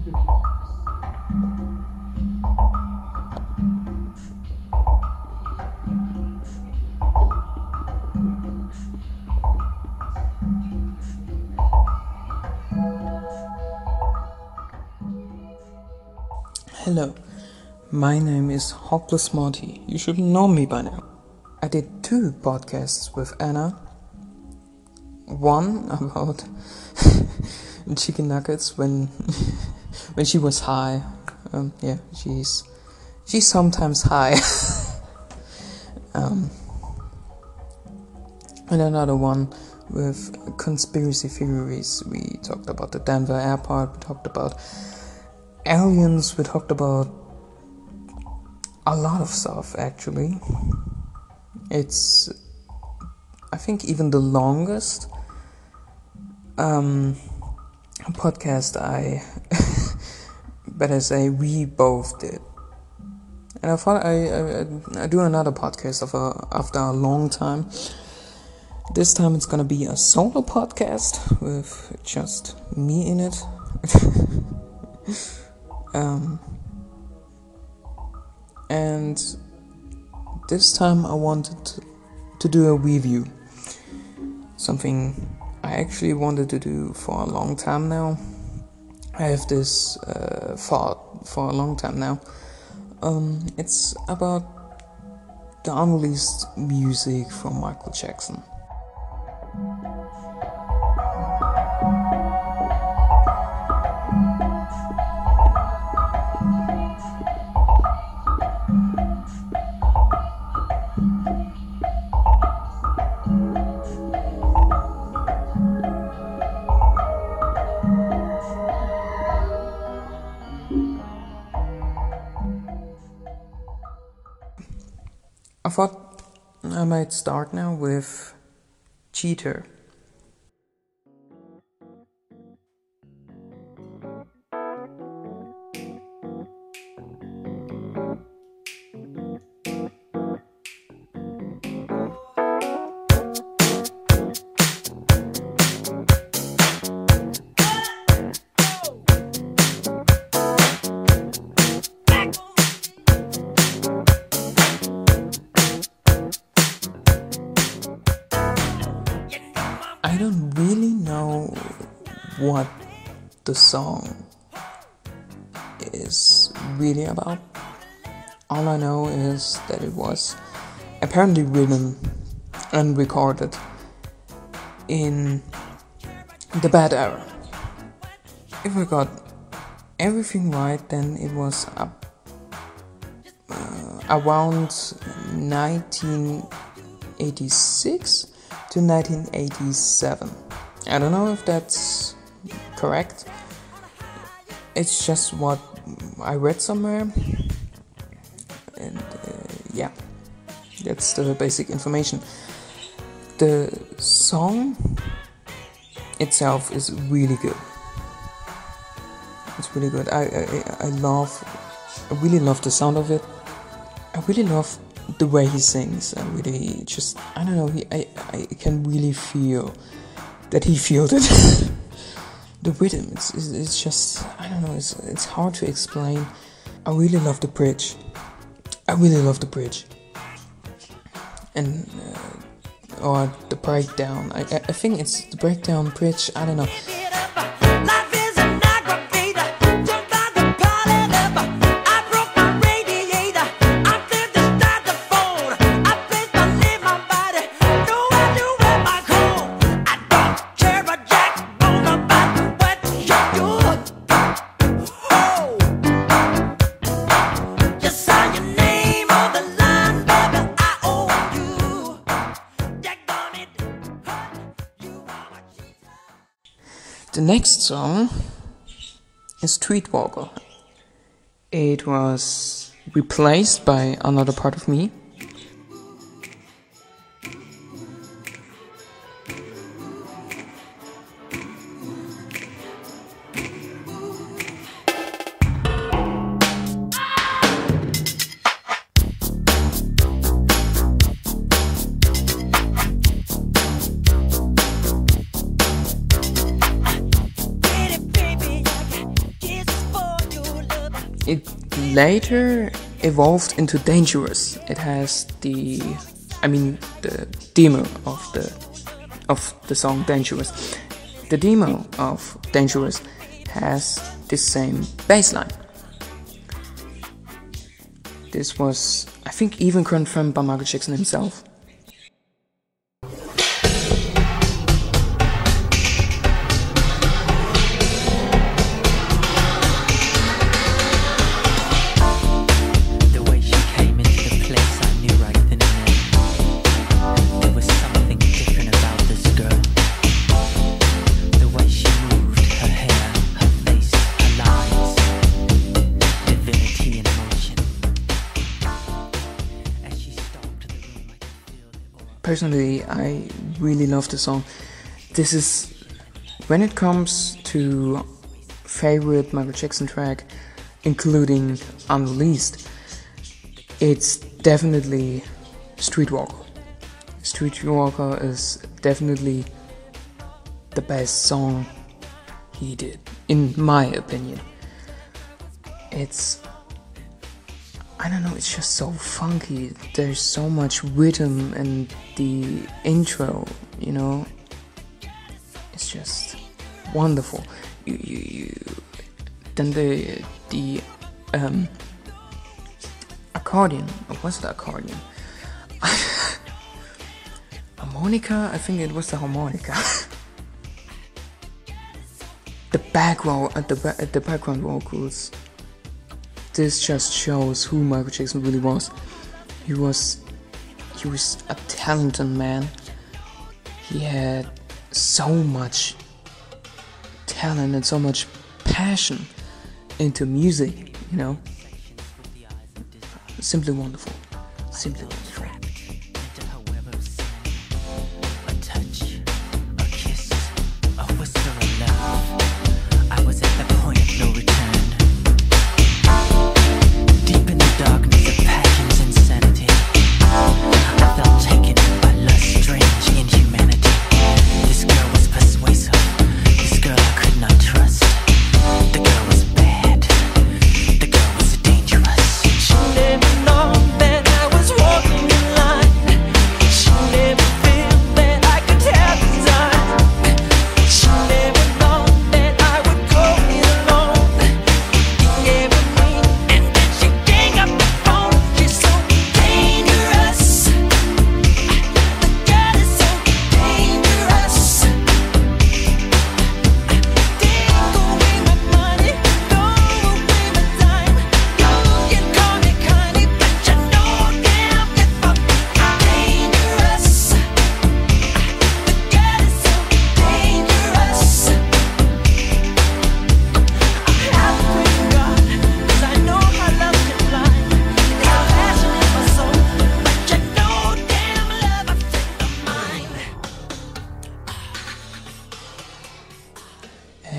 Hello, my name is Hawkless Monty. You should know me by now. I did two podcasts with Anna. One about chicken nuggets when when she was high. Um, yeah, she's she's sometimes high. um, and another one with conspiracy theories. We talked about the Denver airport. We talked about aliens. We talked about a lot of stuff actually. It's I think even the longest um, podcast I better say we both did. And I thought I, I, I do another podcast a, after a long time. This time it's gonna be a solo podcast with just me in it. um, and this time I wanted to do a review. Something I actually wanted to do for a long time now. I have this uh, thought for a long time now. Um, it's about the unreleased music from Michael Jackson. I thought I might start now with Cheater. The song is really about. All I know is that it was apparently written and recorded in the bad era. If I got everything right, then it was up, uh, around 1986 to 1987. I don't know if that's correct. It's just what I read somewhere. And uh, yeah, that's the basic information. The song itself is really good. It's really good. I, I, I love, I really love the sound of it. I really love the way he sings I really just I don't know he I, I can really feel that he feels it the rhythm it's, it's, just I don't know it's it's hard to explain. I really love the bridge. I really love the bridge. And uh, or the breakdown. I, I think it's the breakdown bridge I don't know The next song is Streetwalker. It was replaced by Another Part of Me. Later evolved into Dangerous. It has the, I mean, the demo of the of the song Dangerous. The demo of Dangerous has the same bass line. This was, I think, even confirmed by Michael Jackson himself. Personally, I really love the song. This is when it comes to favorite Michael Jackson track, including unreleased, it's definitely Streetwalker. Streetwalker is definitely the best song he did, in my opinion. It's I don't know, it's just so funky. There's so much rhythm in the intro, you know. It's just wonderful. You, you, you then the the um accordion. What's the accordion? harmonica. I think it was the harmonica. the background, uh, the uh, the background vocals this just shows who Michael Jackson really was. He was he was a talented man. He had so much talent and so much passion into music, you know. Simply wonderful. Simply wonderful.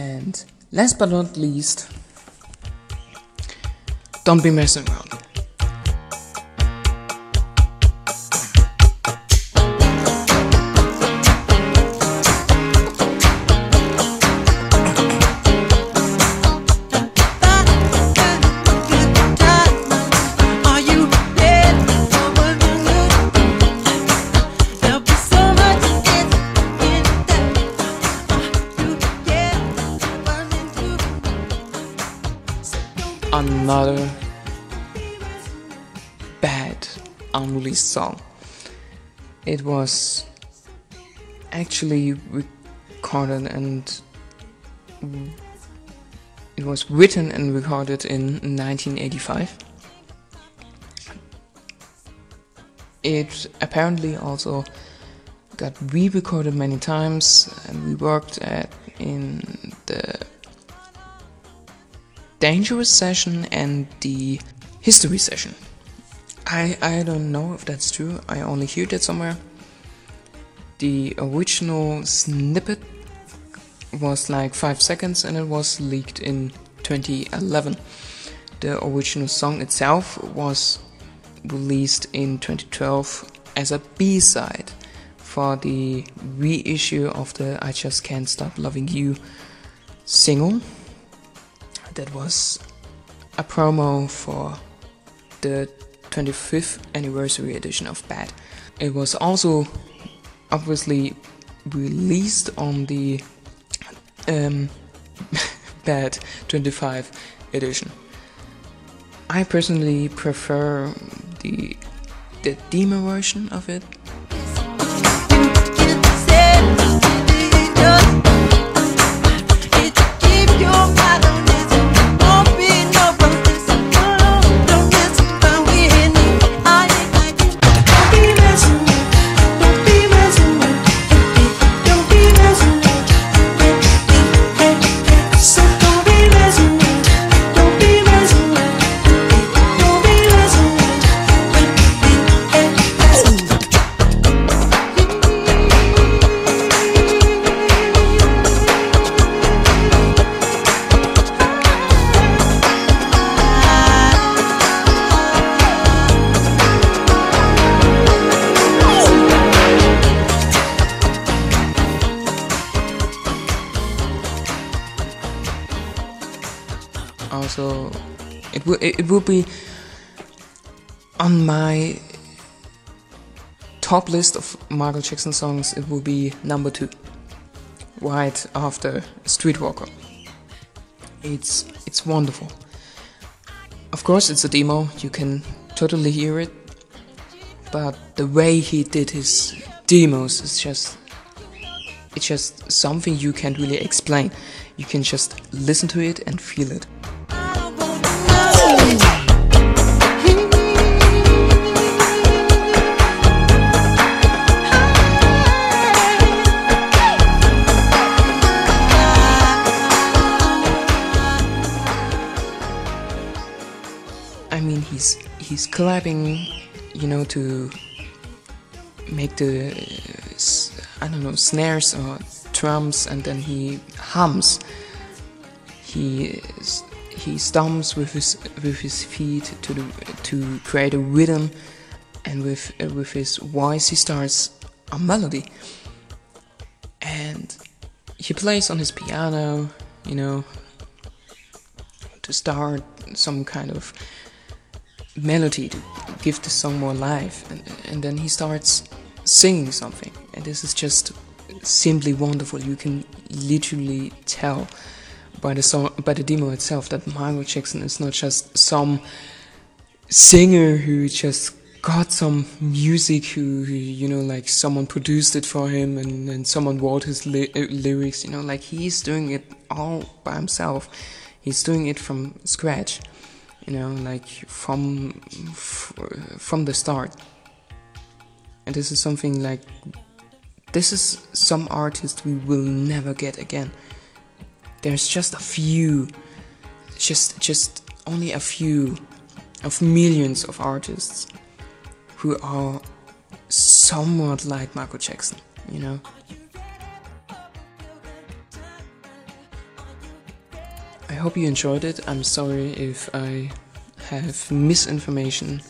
And last but not least, don't be messing around. Another bad unreleased song. It was actually recorded and it was written and recorded in 1985. It apparently also got re-recorded many times and we worked at in the dangerous session and the history session. I, I don't know if that's true, I only heard it somewhere. The original snippet was like 5 seconds and it was leaked in 2011. The original song itself was released in 2012 as a B-side for the reissue of the I Just Can't Stop Loving You single that was a promo for the 25th anniversary edition of Bad. It was also obviously released on the um, Bad 25 edition. I personally prefer the the demo version of it also it will it will be on my top list of Michael Jackson songs it will be number 2 right after Streetwalker. It's it's wonderful. Of course it's a demo you can totally hear it but the way he did his demos is just it's just something you can't really explain. You can just listen to it and feel it he's clapping, you know, to make the I don't know snares or drums, and then he hums. He he stomps with his with his feet to the to create a rhythm, and with uh, with his voice he starts a melody. And he plays on his piano, you know, to start some kind of melody to give the song more life and, and then he starts singing something. And this is just simply wonderful. You can literally tell by the song by the demo itself that Michael Jackson is not just some singer who just got some music who, who you know like someone produced it for him and, and someone wrote his li- uh, lyrics you know like he's doing it all by himself. He's doing it from scratch you know like from from the start. And this is something like this is some artist we will never get again. There's just a few just just only a few of millions of artists who are somewhat like Michael Jackson you know hope you enjoyed it. I'm sorry if I have misinformation.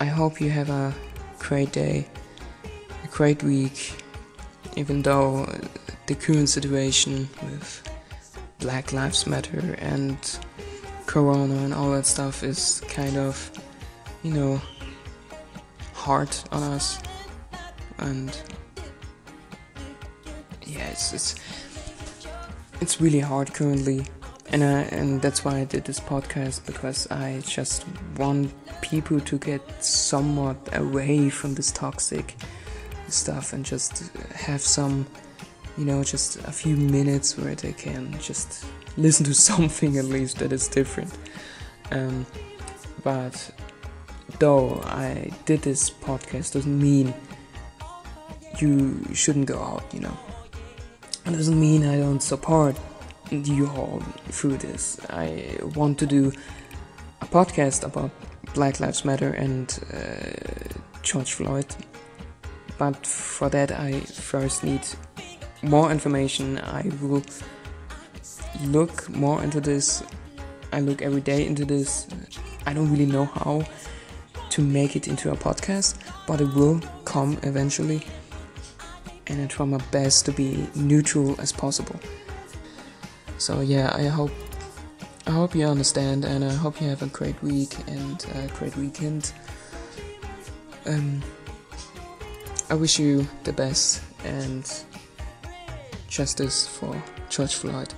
I hope you have a great day, a great week, even though the current situation with Black Lives Matter and Corona and all that stuff is kind of, you know, hard on us. And yeah, it's it's it's really hard currently, and I, and that's why I did this podcast because I just want people to get somewhat away from this toxic stuff and just have some, you know, just a few minutes where they can just listen to something at least that is different. Um, but though I did this podcast doesn't mean you shouldn't go out, you know. Doesn't mean I don't support you all through this. I want to do a podcast about Black Lives Matter and uh, George Floyd, but for that I first need more information. I will look more into this. I look every day into this. I don't really know how to make it into a podcast, but it will come eventually and I try my best to be neutral as possible. So yeah, I hope I hope you understand, and I hope you have a great week and a great weekend. Um, I wish you the best and justice for George Floyd.